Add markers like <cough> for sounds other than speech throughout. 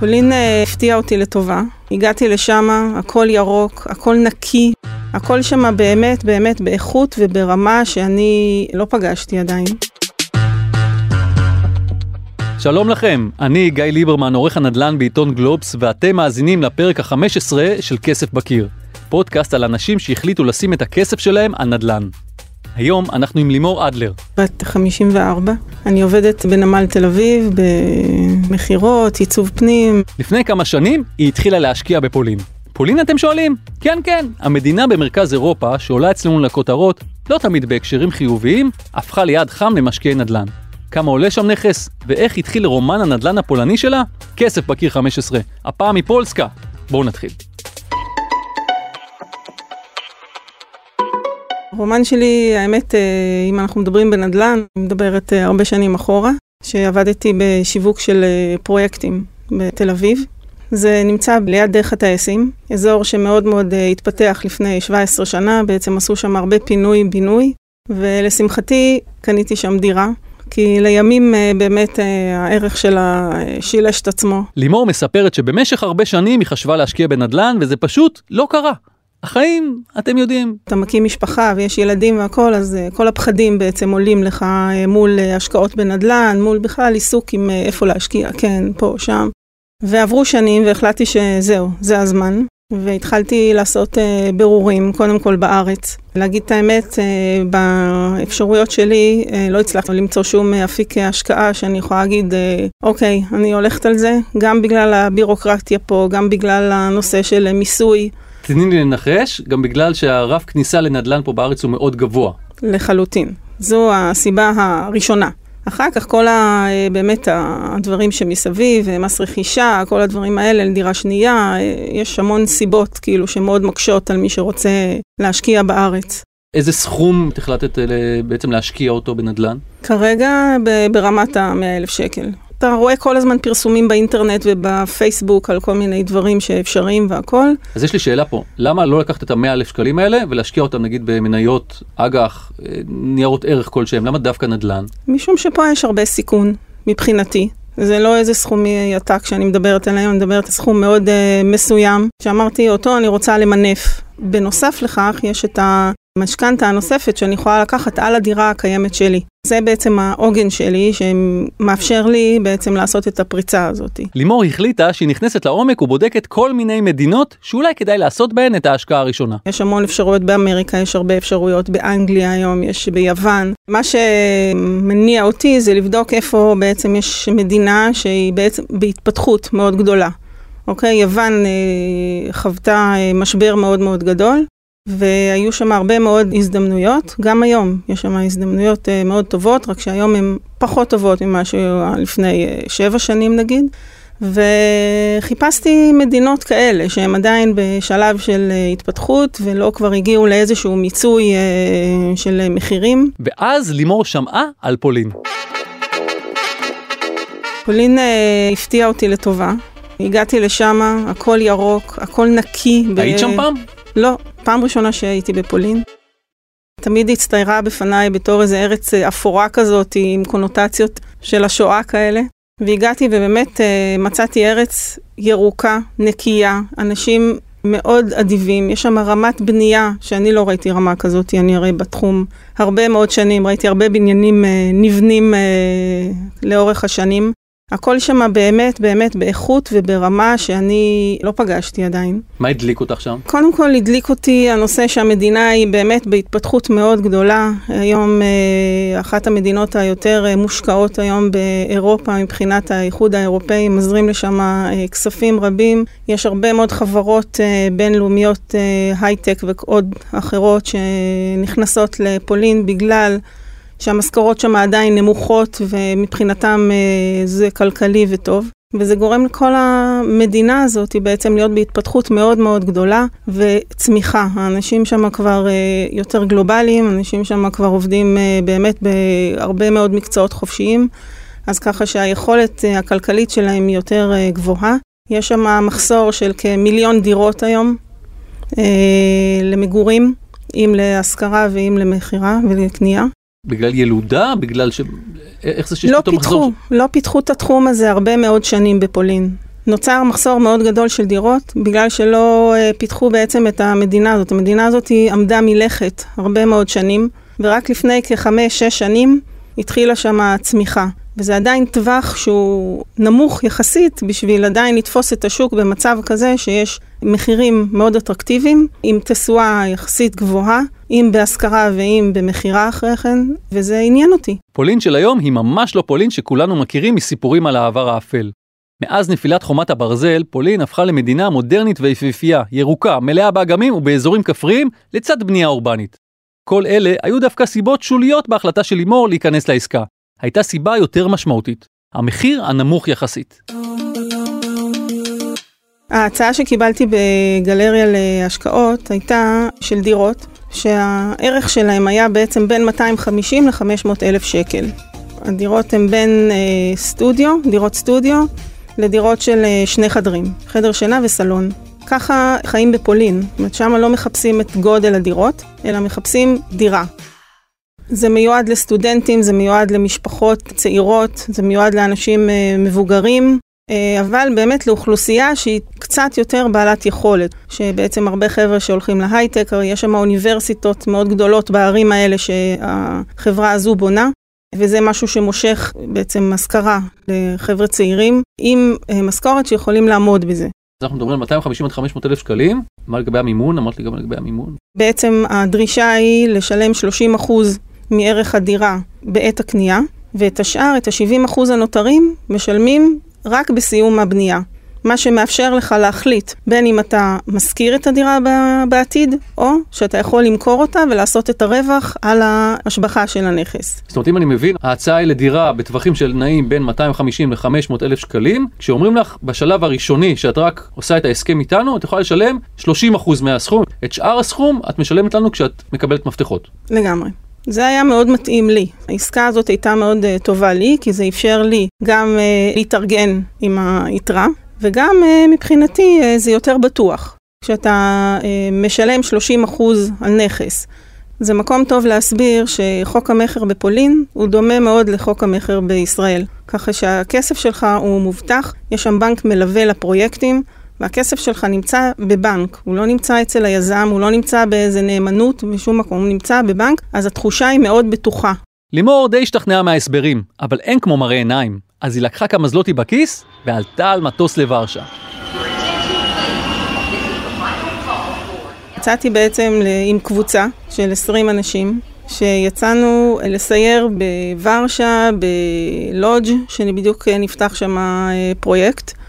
פולין אה, הפתיעה אותי לטובה. הגעתי לשם, הכל ירוק, הכל נקי, הכל שם באמת באמת באיכות וברמה שאני לא פגשתי עדיין. שלום לכם, אני גיא ליברמן, עורך הנדל"ן בעיתון גלובס, ואתם מאזינים לפרק ה-15 של כסף בקיר. פודקאסט על אנשים שהחליטו לשים את הכסף שלהם על נדל"ן. היום אנחנו עם לימור אדלר. בת 54, אני עובדת בנמל תל אביב, במכירות, עיצוב פנים. לפני כמה שנים היא התחילה להשקיע בפולין. פולין אתם שואלים? כן כן, המדינה במרכז אירופה שעולה אצלנו לכותרות, לא תמיד בהקשרים חיוביים, הפכה ליעד חם למשקיעי נדל"ן. כמה עולה שם נכס, ואיך התחיל רומן הנדל"ן הפולני שלה? כסף בקיר 15, הפעם מפולסקה. בואו נתחיל. הרומן שלי, האמת, אה, אם אנחנו מדברים בנדל"ן, אני מדברת אה, הרבה שנים אחורה, שעבדתי בשיווק של אה, פרויקטים בתל אביב. זה נמצא ליד דרך הטייסים, אזור שמאוד מאוד התפתח לפני 17 שנה, בעצם עשו שם הרבה פינוי-בינוי, ולשמחתי קניתי שם דירה. כי לימים באמת הערך שלה שילש את עצמו. לימור מספרת שבמשך הרבה שנים היא חשבה להשקיע בנדל"ן וזה פשוט לא קרה. החיים, אתם יודעים. אתה מקים משפחה ויש ילדים והכל, אז uh, כל הפחדים בעצם עולים לך uh, מול uh, השקעות בנדל"ן, מול בכלל עיסוק עם uh, איפה להשקיע, כן, פה, שם. ועברו שנים והחלטתי שזהו, זה הזמן. והתחלתי לעשות uh, בירורים, קודם כל בארץ. להגיד את האמת, uh, באפשרויות שלי uh, לא הצלחתי למצוא שום אפיק השקעה שאני יכולה להגיד, uh, אוקיי, אני הולכת על זה, גם בגלל הבירוקרטיה פה, גם בגלל הנושא של מיסוי. תני לי לנחש, גם בגלל שהרף כניסה לנדל"ן פה בארץ הוא מאוד גבוה. לחלוטין. זו הסיבה הראשונה. אחר כך כל ה, באמת הדברים שמסביב, מס רכישה, כל הדברים האלה לדירה שנייה, יש המון סיבות כאילו שמאוד מקשות על מי שרוצה להשקיע בארץ. איזה סכום החלטת בעצם להשקיע אותו בנדל"ן? כרגע ברמת ה-100 אלף שקל. אתה רואה כל הזמן פרסומים באינטרנט ובפייסבוק על כל מיני דברים שאפשריים והכל. אז יש לי שאלה פה, למה לא לקחת את המאה אלף שקלים האלה ולהשקיע אותם נגיד במניות, אג"ח, אה, ניירות ערך כלשהם, למה דווקא נדל"ן? משום שפה יש הרבה סיכון מבחינתי. זה לא איזה סכום עתק שאני מדברת עליהם, אני מדברת על סכום מאוד uh, מסוים, שאמרתי אותו אני רוצה למנף. בנוסף לכך, יש את המשכנתה הנוספת שאני יכולה לקחת על הדירה הקיימת שלי. זה בעצם העוגן שלי שמאפשר לי בעצם לעשות את הפריצה הזאת. לימור החליטה שהיא נכנסת לעומק ובודקת כל מיני מדינות שאולי כדאי לעשות בהן את ההשקעה הראשונה. יש המון אפשרויות באמריקה, יש הרבה אפשרויות באנגליה היום, יש ביוון. מה שמניע אותי זה לבדוק איפה בעצם יש מדינה שהיא בעצם בהתפתחות מאוד גדולה. אוקיי, יוון אה, חוותה אה, משבר מאוד מאוד גדול, והיו שם הרבה מאוד הזדמנויות, גם היום יש שם הזדמנויות uh, מאוד טובות, רק שהיום הן פחות טובות ממה שהיו לפני uh, שבע שנים נגיד. וחיפשתי מדינות כאלה שהן עדיין בשלב של התפתחות ולא כבר הגיעו לאיזשהו מיצוי של מחירים. ואז לימור שמעה על פולין. פולין הפתיעה אותי לטובה. הגעתי לשם, הכל ירוק, הכל נקי. היית ב... שם פעם? לא, פעם ראשונה שהייתי בפולין. תמיד הצטיירה בפניי בתור איזה ארץ אה, אפורה כזאת עם קונוטציות של השואה כאלה. והגעתי ובאמת אה, מצאתי ארץ ירוקה, נקייה, אנשים מאוד אדיבים, יש שם רמת בנייה שאני לא ראיתי רמה כזאת, אני הרי בתחום הרבה מאוד שנים, ראיתי הרבה בניינים אה, נבנים לאורך השנים. הכל שם באמת באמת באיכות וברמה שאני לא פגשתי עדיין. מה הדליק אותך שם? קודם כל הדליק אותי הנושא שהמדינה היא באמת בהתפתחות מאוד גדולה. היום אה, אחת המדינות היותר אה, מושקעות היום באירופה מבחינת האיחוד האירופאי, מזרים לשם אה, כספים רבים. יש הרבה מאוד חברות בינלאומיות הייטק ועוד אחרות שנכנסות לפולין בגלל שהמשכורות שם עדיין נמוכות ומבחינתם אה, זה כלכלי וטוב. וזה גורם לכל המדינה הזאת בעצם להיות בהתפתחות מאוד מאוד גדולה וצמיחה. האנשים שם כבר אה, יותר גלובליים, אנשים שם כבר עובדים אה, באמת בהרבה מאוד מקצועות חופשיים, אז ככה שהיכולת הכלכלית שלהם היא יותר גבוהה. יש שם מחסור של כמיליון דירות היום למגורים, אם להשכרה ואם למכירה ולקנייה. בגלל ילודה? בגלל ש... איך זה שיש לא פתאום מחזור? לא פיתחו את התחום הזה הרבה מאוד שנים בפולין. נוצר מחסור מאוד גדול של דירות, בגלל שלא אה, פיתחו בעצם את המדינה הזאת. המדינה הזאת היא עמדה מלכת הרבה מאוד שנים, ורק לפני כחמש-שש שנים התחילה שם צמיחה. וזה עדיין טווח שהוא נמוך יחסית בשביל עדיין לתפוס את השוק במצב כזה שיש מחירים מאוד אטרקטיביים, עם תשואה יחסית גבוהה, אם בהשכרה ואם במכירה אחרי כן, וזה עניין אותי. פולין של היום היא ממש לא פולין שכולנו מכירים מסיפורים על העבר האפל. מאז נפילת חומת הברזל, פולין הפכה למדינה מודרנית ויפהפייה, ירוקה, מלאה באגמים ובאזורים כפריים, לצד בנייה אורבנית. כל אלה היו דווקא סיבות שוליות בהחלטה של לימור להיכנס לעסקה. הייתה סיבה יותר משמעותית, המחיר הנמוך יחסית. ההצעה שקיבלתי בגלריה להשקעות הייתה של דירות, שהערך שלהם היה בעצם בין 250 ל-500 אלף שקל. הדירות הן בין אה, סטודיו, דירות סטודיו, לדירות של אה, שני חדרים, חדר שינה וסלון. ככה חיים בפולין, זאת אומרת שם לא מחפשים את גודל הדירות, אלא מחפשים דירה. זה מיועד לסטודנטים, זה מיועד למשפחות צעירות, זה מיועד לאנשים אה, מבוגרים, אה, אבל באמת לאוכלוסייה שהיא קצת יותר בעלת יכולת, שבעצם הרבה חבר'ה שהולכים להייטק, יש שם אוניברסיטות מאוד גדולות בערים האלה שהחברה הזו בונה. וזה משהו שמושך בעצם השכרה לחבר'ה צעירים עם אה, משכורת שיכולים לעמוד בזה. אנחנו מדברים על 250 עד 500 אלף שקלים, מה לגבי המימון? אמרת לי גם לגבי המימון. בעצם הדרישה היא לשלם 30 אחוז מערך הדירה בעת הקנייה, ואת השאר, את ה-70 אחוז הנותרים, משלמים רק בסיום הבנייה. מה שמאפשר לך להחליט בין אם אתה משכיר את הדירה בעתיד, או שאתה יכול למכור אותה ולעשות את הרווח על ההשבחה של הנכס. זאת אומרת, אם אני מבין, ההצעה היא לדירה בטווחים של נעים בין 250 ל-500 אלף שקלים, כשאומרים לך בשלב הראשוני שאת רק עושה את ההסכם איתנו, את יכולה לשלם 30% מהסכום. את שאר הסכום את משלמת לנו כשאת מקבלת מפתחות. לגמרי. זה היה מאוד מתאים לי. העסקה הזאת הייתה מאוד uh, טובה לי, כי זה אפשר לי גם uh, להתארגן עם היתרה, וגם uh, מבחינתי uh, זה יותר בטוח. כשאתה uh, משלם 30% על נכס, זה מקום טוב להסביר שחוק המכר בפולין הוא דומה מאוד לחוק המכר בישראל. ככה שהכסף שלך הוא מובטח, יש שם בנק מלווה לפרויקטים, והכסף שלך נמצא בבנק, הוא לא נמצא אצל היזם, הוא לא נמצא באיזה נאמנות בשום מקום, הוא נמצא בבנק, אז התחושה היא מאוד בטוחה. לימור די השתכנעה מההסברים, אבל אין כמו מראה עיניים. אז היא לקחה כמה זלוטי בכיס ועלתה על מטוס לוורשה. יצאתי בעצם עם קבוצה של 20 אנשים, שיצאנו לסייר בוורשה, בלודג', שבדיוק נפתח שם אה, פרויקט.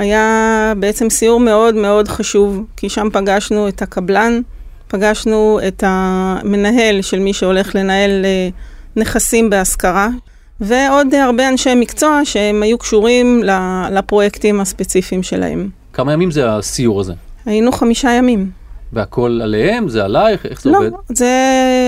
היה בעצם סיור מאוד מאוד חשוב, כי שם פגשנו את הקבלן, פגשנו את המנהל של מי שהולך לנהל אה, נכסים בהשכרה, ועוד הרבה אנשי מקצוע שהם היו קשורים לפרויקטים הספציפיים שלהם. כמה ימים זה הסיור הזה? היינו חמישה ימים. והכל עליהם? זה עלייך? איך זה לא, עובד? לא, זה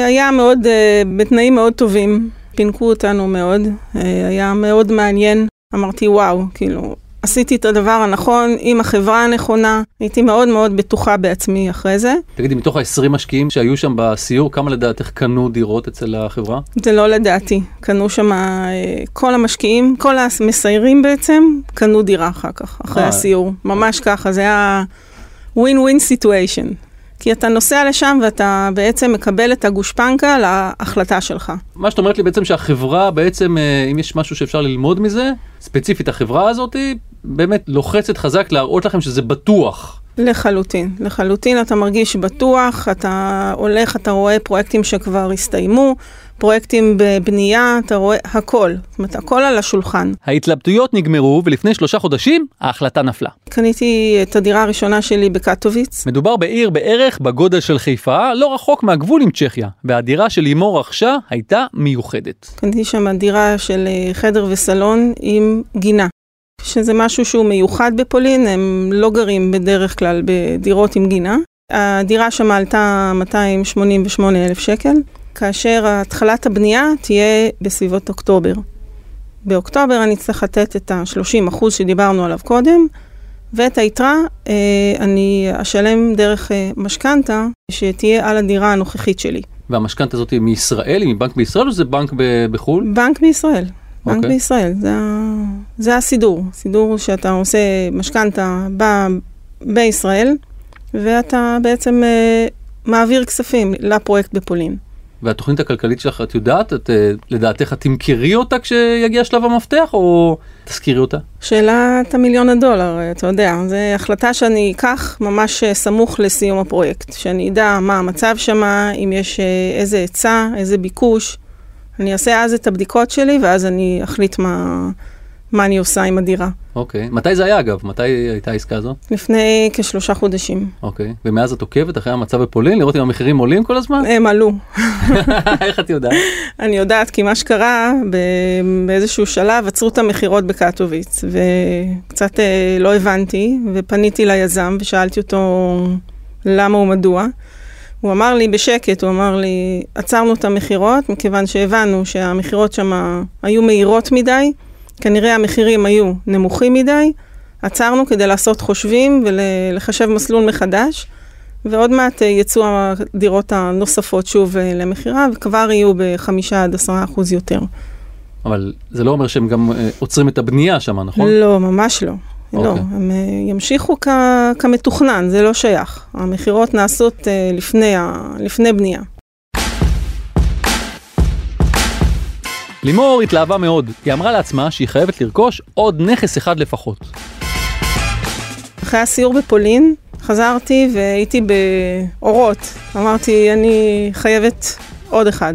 היה מאוד, אה, בתנאים מאוד טובים. פינקו אותנו מאוד, אה, היה מאוד מעניין. אמרתי, וואו, כאילו, עשיתי את הדבר הנכון עם החברה הנכונה, הייתי מאוד מאוד בטוחה בעצמי אחרי זה. תגידי, מתוך ה-20 משקיעים שהיו שם בסיור, כמה לדעתך קנו דירות אצל החברה? זה לא לדעתי, קנו שם אה, כל המשקיעים, כל המסיירים בעצם, קנו דירה אחר כך, אחרי 아, אה. הסיור. ממש ככה, זה היה ווין-ווין סיטואשן. כי אתה נוסע לשם ואתה בעצם מקבל את הגושפנקה להחלטה שלך. מה שאת אומרת לי בעצם שהחברה בעצם, אה, אם יש משהו שאפשר ללמוד מזה, ספציפית החברה הזאת, באמת לוחצת חזק להראות לכם שזה בטוח. לחלוטין, לחלוטין אתה מרגיש בטוח, אתה הולך, אתה רואה פרויקטים שכבר הסתיימו, פרויקטים בבנייה, אתה רואה הכל, זאת אומרת הכל על השולחן. ההתלבטויות נגמרו ולפני שלושה חודשים ההחלטה נפלה. קניתי את הדירה הראשונה שלי בקטוביץ. מדובר בעיר בערך בגודל של חיפה, לא רחוק מהגבול עם צ'כיה, והדירה של לימור רכשה הייתה מיוחדת. קניתי שם דירה של אה, חדר וסלון עם גינה. שזה משהו שהוא מיוחד בפולין, הם לא גרים בדרך כלל בדירות עם גינה. הדירה שם עלתה 288 אלף שקל, כאשר התחלת הבנייה תהיה בסביבות אוקטובר. באוקטובר אני אצטרך לתת את ה-30% שדיברנו עליו קודם, ואת היתרה אה, אני אשלם דרך אה, משכנתה שתהיה על הדירה הנוכחית שלי. והמשכנתה הזאת היא מישראל, היא מבנק בישראל או זה בנק בחו"ל? בנק בישראל. בנק אוקיי. בישראל, זה, זה הסידור. סידור שאתה עושה משכנתה בישראל, ואתה בעצם אה, מעביר כספים לפרויקט בפולין. והתוכנית הכלכלית שלך, את יודעת, את, אה, לדעתך תמכרי אותה כשיגיע שלב המפתח, או תזכירי אותה? שאלת המיליון הדולר, אתה יודע, זו החלטה שאני אקח ממש אה, סמוך לסיום הפרויקט, שאני אדע מה המצב שם, אם יש איזה היצע, איזה ביקוש. אני אעשה אז את הבדיקות שלי, ואז אני אחליט מה, מה אני עושה עם הדירה. אוקיי. מתי זה היה אגב? מתי הייתה העסקה הזאת? לפני כשלושה חודשים. אוקיי. ומאז את עוקבת אחרי המצב בפולין, לראות אם המחירים עולים כל הזמן? הם עלו. <laughs> איך את יודעת? אני יודעת, כי מה שקרה, באיזשהו שלב עצרו את המכירות בקטוביץ, וקצת אה, לא הבנתי, ופניתי ליזם ושאלתי אותו למה ומדוע. הוא אמר לי בשקט, הוא אמר לי, עצרנו את המכירות, מכיוון שהבנו שהמכירות שם היו מהירות מדי, כנראה המחירים היו נמוכים מדי, עצרנו כדי לעשות חושבים ולחשב מסלול מחדש. ועוד מעט אה, יצאו הדירות הנוספות שוב אה, למכירה, וכבר יהיו בחמישה עד עשרה אחוז יותר. אבל זה לא אומר שהם גם אה, עוצרים את הבנייה שם, נכון? לא, ממש לא. לא, אוקיי. הם אה, ימשיכו כ- כמתוכנן, זה לא שייך. המכירות נעשות אה, לפני, ה- לפני בנייה. לימור התלהבה מאוד, היא אמרה לעצמה שהיא חייבת לרכוש עוד נכס אחד לפחות. אחרי הסיור בפולין, חזרתי והייתי באורות. אמרתי, אני חייבת עוד אחד.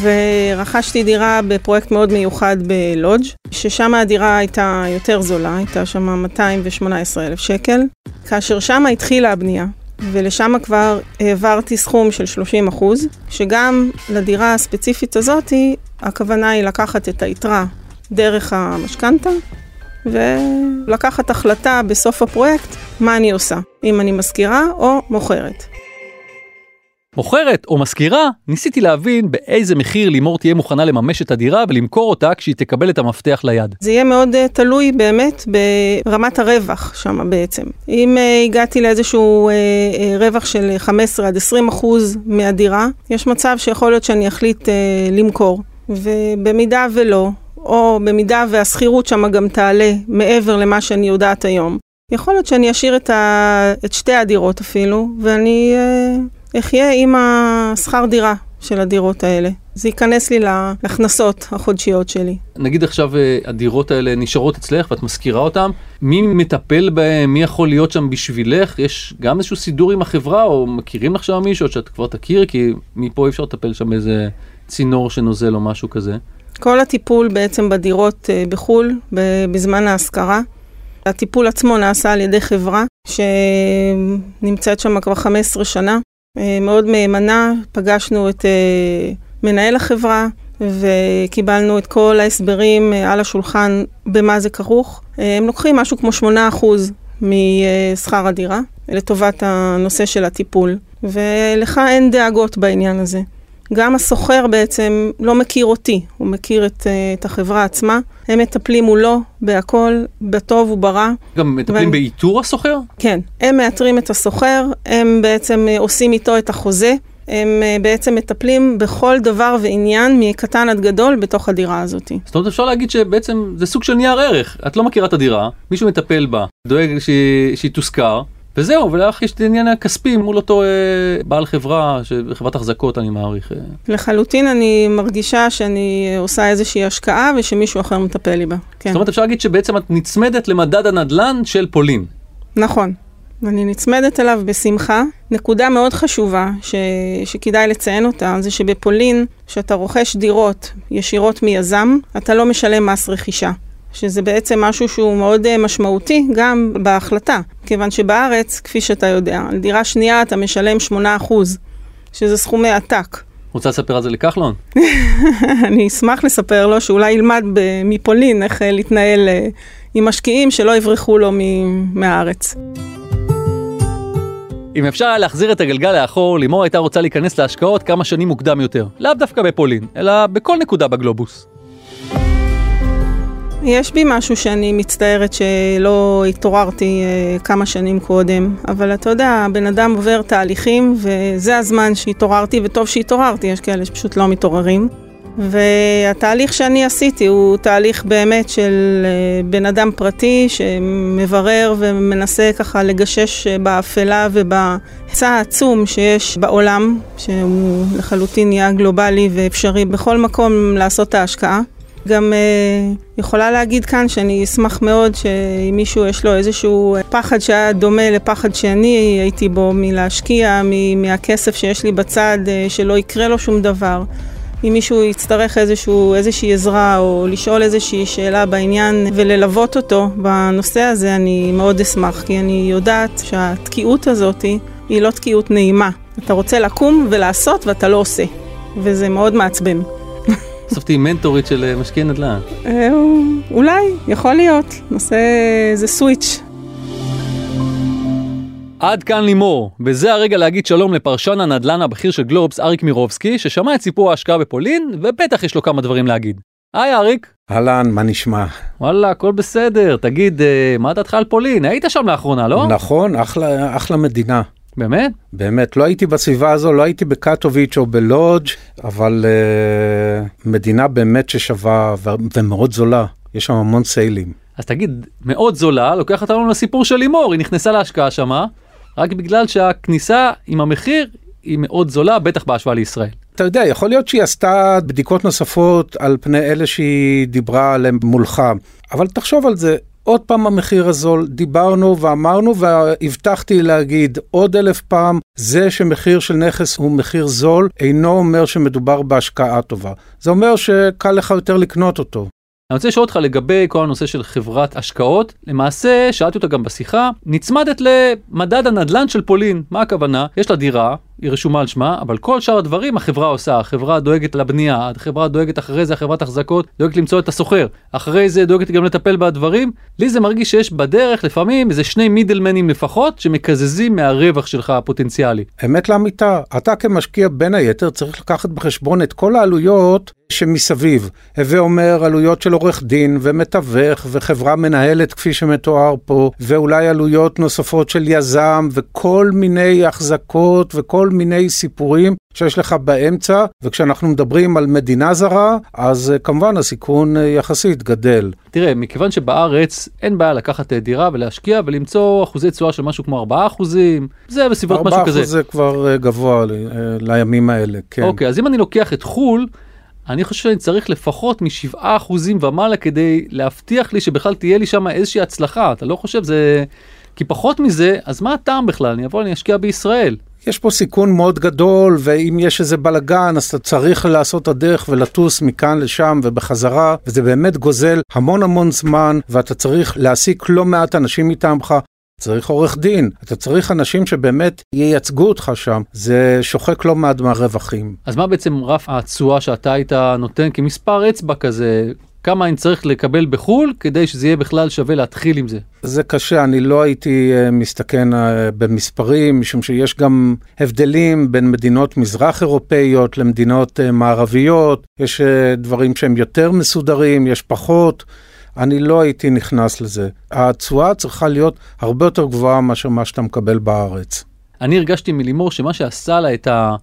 ורכשתי דירה בפרויקט מאוד מיוחד בלודג', ששם הדירה הייתה יותר זולה, הייתה שם 218 אלף שקל, כאשר שם התחילה הבנייה. ולשם כבר העברתי סכום של 30 אחוז, שגם לדירה הספציפית הזאתי, הכוונה היא לקחת את היתרה דרך המשכנתה, ולקחת החלטה בסוף הפרויקט מה אני עושה, אם אני משכירה או מוכרת. מוכרת או משכירה, ניסיתי להבין באיזה מחיר לימור תהיה מוכנה לממש את הדירה ולמכור אותה כשהיא תקבל את המפתח ליד. זה יהיה מאוד uh, תלוי באמת ברמת הרווח שם בעצם. אם uh, הגעתי לאיזשהו uh, uh, רווח של 15 עד 20 אחוז מהדירה, יש מצב שיכול להיות שאני אחליט uh, למכור. ובמידה ולא, או במידה והשכירות שם גם תעלה מעבר למה שאני יודעת היום, יכול להיות שאני אשאיר את, ה... את שתי הדירות אפילו, ואני uh, אחיה עם השכר דירה של הדירות האלה. זה ייכנס לי להכנסות החודשיות שלי. נגיד עכשיו אה, הדירות האלה נשארות אצלך ואת משכירה אותן, מי מטפל בהן, מי יכול להיות שם בשבילך? יש גם איזשהו סידור עם החברה או מכירים לך שם מישהו שאת כבר תכיר? כי מפה אי אפשר לטפל שם באיזה צינור שנוזל או משהו כזה. כל הטיפול בעצם בדירות אה, בחו"ל, בזמן ההשכרה, הטיפול עצמו נעשה על ידי חברה שנמצאת שם כבר 15 שנה, מאוד מהימנה, פגשנו את אה, מנהל החברה וקיבלנו את כל ההסברים אה, על השולחן במה זה כרוך. הם לוקחים משהו כמו 8% משכר הדירה לטובת הנושא של הטיפול, ולך אין דאגות בעניין הזה. גם הסוחר בעצם לא מכיר אותי, הוא מכיר את, את החברה עצמה. הם מטפלים מולו בהכל, בטוב וברע. גם מטפלים ואני- באיתור הסוחר? כן, הם מאתרים את הסוחר, הם בעצם אה, עושים איתו את החוזה, הם אה, בעצם מטפלים בכל דבר ועניין, מקטן עד גדול, בתוך הדירה הזאת. זאת אומרת אפשר להגיד שבעצם זה סוג של נייר ערך, את לא מכירה את הדירה, מישהו מטפל בה, דואג שהיא, שהיא תושכר, וזהו, ולך יש את העניין הכספי מול אותו אה, בעל חברה, חברת החזקות אני מעריך. אה. לחלוטין אני מרגישה שאני עושה איזושהי השקעה ושמישהו אחר מטפל לי בה. כן, זאת אומרת אפשר להגיד שבעצם את נצמדת למדד הנדל"ן של פולין. נכון. אני נצמדת אליו בשמחה. נקודה מאוד חשובה ש... שכדאי לציין אותה, זה שבפולין, כשאתה רוכש דירות ישירות מיזם, אתה לא משלם מס רכישה. שזה בעצם משהו שהוא מאוד אה, משמעותי גם בהחלטה, כיוון שבארץ, כפי שאתה יודע, על דירה שנייה אתה משלם 8%, שזה סכומי עתק. רוצה לספר על זה לכחלון? <laughs> אני אשמח לספר לו שאולי ילמד מפולין איך אה, להתנהל אה, עם משקיעים שלא יברחו לו מהארץ. אם אפשר היה להחזיר את הגלגל לאחור, לימור הייתה רוצה להיכנס להשקעות כמה שנים מוקדם יותר. לאו דווקא בפולין, אלא בכל נקודה בגלובוס. יש בי משהו שאני מצטערת שלא התעוררתי אה, כמה שנים קודם, אבל אתה יודע, הבן אדם עובר תהליכים וזה הזמן שהתעוררתי, וטוב שהתעוררתי, יש כאלה שפשוט לא מתעוררים. והתהליך שאני עשיתי הוא תהליך באמת של אה, בן אדם פרטי שמברר ומנסה ככה לגשש באפלה ובהיצע העצום שיש בעולם, שהוא לחלוטין נהיה גלובלי ואפשרי בכל מקום לעשות את ההשקעה. גם uh, יכולה להגיד כאן שאני אשמח מאוד שאם מישהו יש לו איזשהו פחד שהיה דומה לפחד שאני הייתי בו מלהשקיע, מהכסף שיש לי בצד, uh, שלא יקרה לו שום דבר. אם מישהו יצטרך איזשהו, איזושהי עזרה או לשאול איזושהי שאלה בעניין וללוות אותו בנושא הזה, אני מאוד אשמח, כי אני יודעת שהתקיעות הזאת היא לא תקיעות נעימה. אתה רוצה לקום ולעשות ואתה לא עושה, וזה מאוד מעצבן. בסוף תהיי מנטורית של אה, משקיעי נדל"ן. אה, אולי, יכול להיות. נושא איזה סוויץ'. עד כאן לימור, וזה הרגע להגיד שלום לפרשן הנדל"ן הבכיר של גלובס, אריק מירובסקי, ששמע את סיפור ההשקעה בפולין, ובטח יש לו כמה דברים להגיד. היי אריק. אהלן, מה נשמע? וואלה, הכל בסדר. תגיד, אה, מה דעתך על פולין? היית שם לאחרונה, לא? נכון, אחלה, אחלה מדינה. באמת? באמת, לא הייתי בסביבה הזו, לא הייתי בקטוביץ' או בלודג', אבל uh, מדינה באמת ששווה ו- ומאוד זולה, יש שם המון סיילים. אז תגיד, מאוד זולה, לוקח אותנו לסיפור של לימור, היא נכנסה להשקעה שמה, רק בגלל שהכניסה עם המחיר היא מאוד זולה, בטח בהשוואה לישראל. אתה יודע, יכול להיות שהיא עשתה בדיקות נוספות על פני אלה שהיא דיברה עליהם מולך, אבל תחשוב על זה, עוד פעם המחיר הזול, דיברנו ואמרנו והבטחתי להגיד עוד אלף פעם, זה שמחיר של נכס הוא מחיר זול, אינו אומר שמדובר בהשקעה טובה. זה אומר שקל לך יותר לקנות אותו. אני רוצה לשאול אותך לגבי כל הנושא של חברת השקעות. למעשה, שאלתי אותה גם בשיחה, נצמדת למדד הנדל"ן של פולין. מה הכוונה? יש לה דירה, היא רשומה על שמה, אבל כל שאר הדברים החברה עושה, החברה דואגת לבנייה, החברה דואגת אחרי זה, החברת החזקות, דואגת למצוא את הסוחר, אחרי זה דואגת גם לטפל בדברים. לי זה מרגיש שיש בדרך לפעמים איזה שני מידלמנים לפחות, שמקזזים מהרווח שלך הפוטנציאלי. אמת לאמיתה, אתה כמשקיע בין היתר צריך לקחת בחשבון את כל העלויות שמסביב. הווה אומר עלויות של עורך דין ומתווך וחברה מנהלת כפי שמתואר פה, ואולי עלויות נוספות של יזם וכל מיני החזקות וכל כל מיני סיפורים שיש לך באמצע, וכשאנחנו מדברים על מדינה זרה, אז uh, כמובן הסיכון uh, יחסית גדל. תראה, מכיוון שבארץ אין בעיה לקחת uh, דירה ולהשקיע ולמצוא אחוזי תשואה של משהו כמו 4 אחוזים, זה בסביבות משהו כזה. 4 אחוז זה כבר גבוה uh, לימים האלה, כן. אוקיי, אז אם אני לוקח את חו"ל, אני חושב שאני צריך לפחות מ-7% ומעלה כדי להבטיח לי שבכלל תהיה לי שם איזושהי הצלחה, אתה לא חושב? זה... כי פחות מזה, אז מה הטעם בכלל? אני אבוא, אני אשקיע בישראל. יש פה סיכון מאוד גדול, ואם יש איזה בלאגן, אז אתה צריך לעשות את הדרך ולטוס מכאן לשם ובחזרה, וזה באמת גוזל המון המון זמן, ואתה צריך להעסיק לא מעט אנשים מטעמך. צריך עורך דין, אתה צריך אנשים שבאמת ייצגו אותך שם, זה שוחק לא מעט מהרווחים. אז מה בעצם רף התשואה שאתה היית נותן כמספר אצבע כזה, כמה אני צריך לקבל בחו"ל כדי שזה יהיה בכלל שווה להתחיל עם זה? זה קשה, אני לא הייתי uh, מסתכן uh, במספרים, משום שיש גם הבדלים בין מדינות מזרח אירופאיות למדינות uh, מערביות, יש דברים שהם יותר מסודרים, יש פחות. אני לא הייתי נכנס לזה. התשואה צריכה להיות הרבה יותר גבוהה מאשר מה שאתה מקבל בארץ. אני הרגשתי מלימור שמה שעשה לה את ה...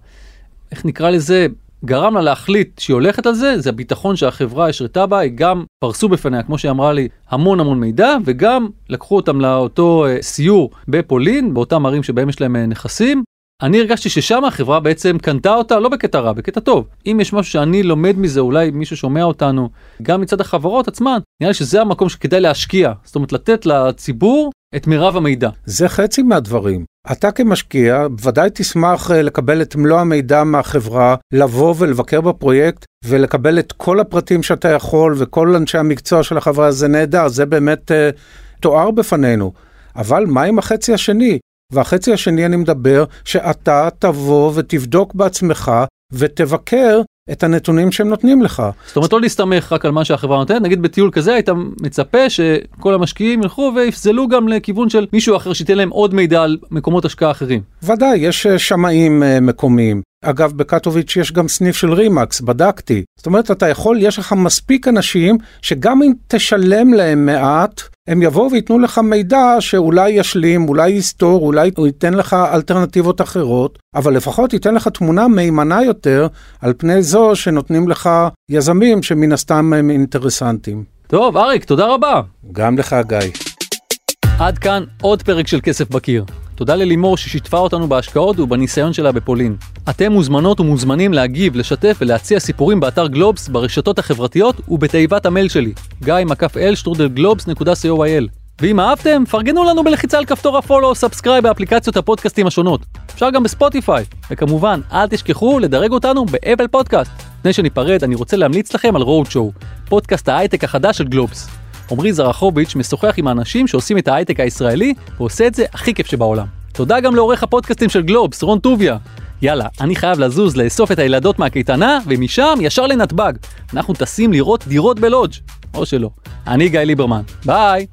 איך נקרא לזה? גרם לה להחליט שהיא הולכת על זה, זה הביטחון שהחברה השרתה בה, היא גם פרסו בפניה, כמו שהיא אמרה לי, המון המון מידע, וגם לקחו אותם לאותו uh, סיור בפולין, באותם ערים שבהם יש להם uh, נכסים. אני הרגשתי ששם החברה בעצם קנתה אותה לא בקטע רע, בקטע טוב. אם יש משהו שאני לומד מזה, אולי מישהו שומע אותנו, גם מצד החברות עצמן, נראה לי שזה המקום שכדאי להשקיע. זאת אומרת, לתת לציבור את מירב המידע. זה חצי מהדברים. אתה כמשקיע ודאי תשמח אה, לקבל את מלוא המידע מהחברה, לבוא ולבקר בפרויקט ולקבל את כל הפרטים שאתה יכול וכל אנשי המקצוע של החברה, זה נהדר, זה באמת uh, תואר בפנינו. אבל מה עם החצי השני? והחצי השני אני מדבר שאתה תבוא ותבדוק בעצמך ותבקר את הנתונים שהם נותנים לך. זאת אומרת לא להסתמך רק על מה שהחברה נותנת, נגיד בטיול כזה היית מצפה שכל המשקיעים ילכו ויפזלו גם לכיוון של מישהו אחר שייתן להם עוד מידע על מקומות השקעה אחרים. ודאי, יש אה, שמאים אה, מקומיים. אגב, בקטוביץ' יש גם סניף של רימקס, בדקתי. זאת אומרת, אתה יכול, יש לך מספיק אנשים שגם אם תשלם להם מעט, הם יבואו וייתנו לך מידע שאולי ישלים, אולי יסתור, אולי הוא ייתן לך אלטרנטיבות אחרות, אבל לפחות ייתן לך תמונה מהימנה יותר על פני זו שנותנים לך יזמים שמן הסתם הם אינטרסנטים. טוב, אריק, תודה רבה. גם לך, גיא. עד כאן עוד פרק של כסף בקיר. תודה ללימור ששיתפה אותנו בהשקעות ובניסיון שלה בפולין. אתם מוזמנות ומוזמנים להגיב, לשתף ולהציע סיפורים באתר גלובס, ברשתות החברתיות ובתיבת המייל שלי, גיא מקף אל שטרודל גלובס.co.il. ואם אהבתם, פרגנו לנו בלחיצה על כפתור ה follow או subscribe באפליקציות הפודקאסטים השונות. אפשר גם בספוטיפיי. וכמובן, אל תשכחו לדרג אותנו באפל פודקאסט. לפני שניפרד, אני רוצה להמליץ לכם על רודשואו, פודקאסט ההייטק החדש של גלובס. עמרי זרחוביץ' משוחח עם האנשים שעושים את ההייטק הישראלי, ועושה את זה הכי כיף שבעולם. תודה גם לעורך הפודקאסטים של גלובס, רון טוביה. יאללה, אני חייב לזוז לאסוף את הילדות מהקייטנה, ומשם ישר לנתב"ג. אנחנו טסים לראות דירות בלודג'. או שלא. אני גיא ליברמן. ביי!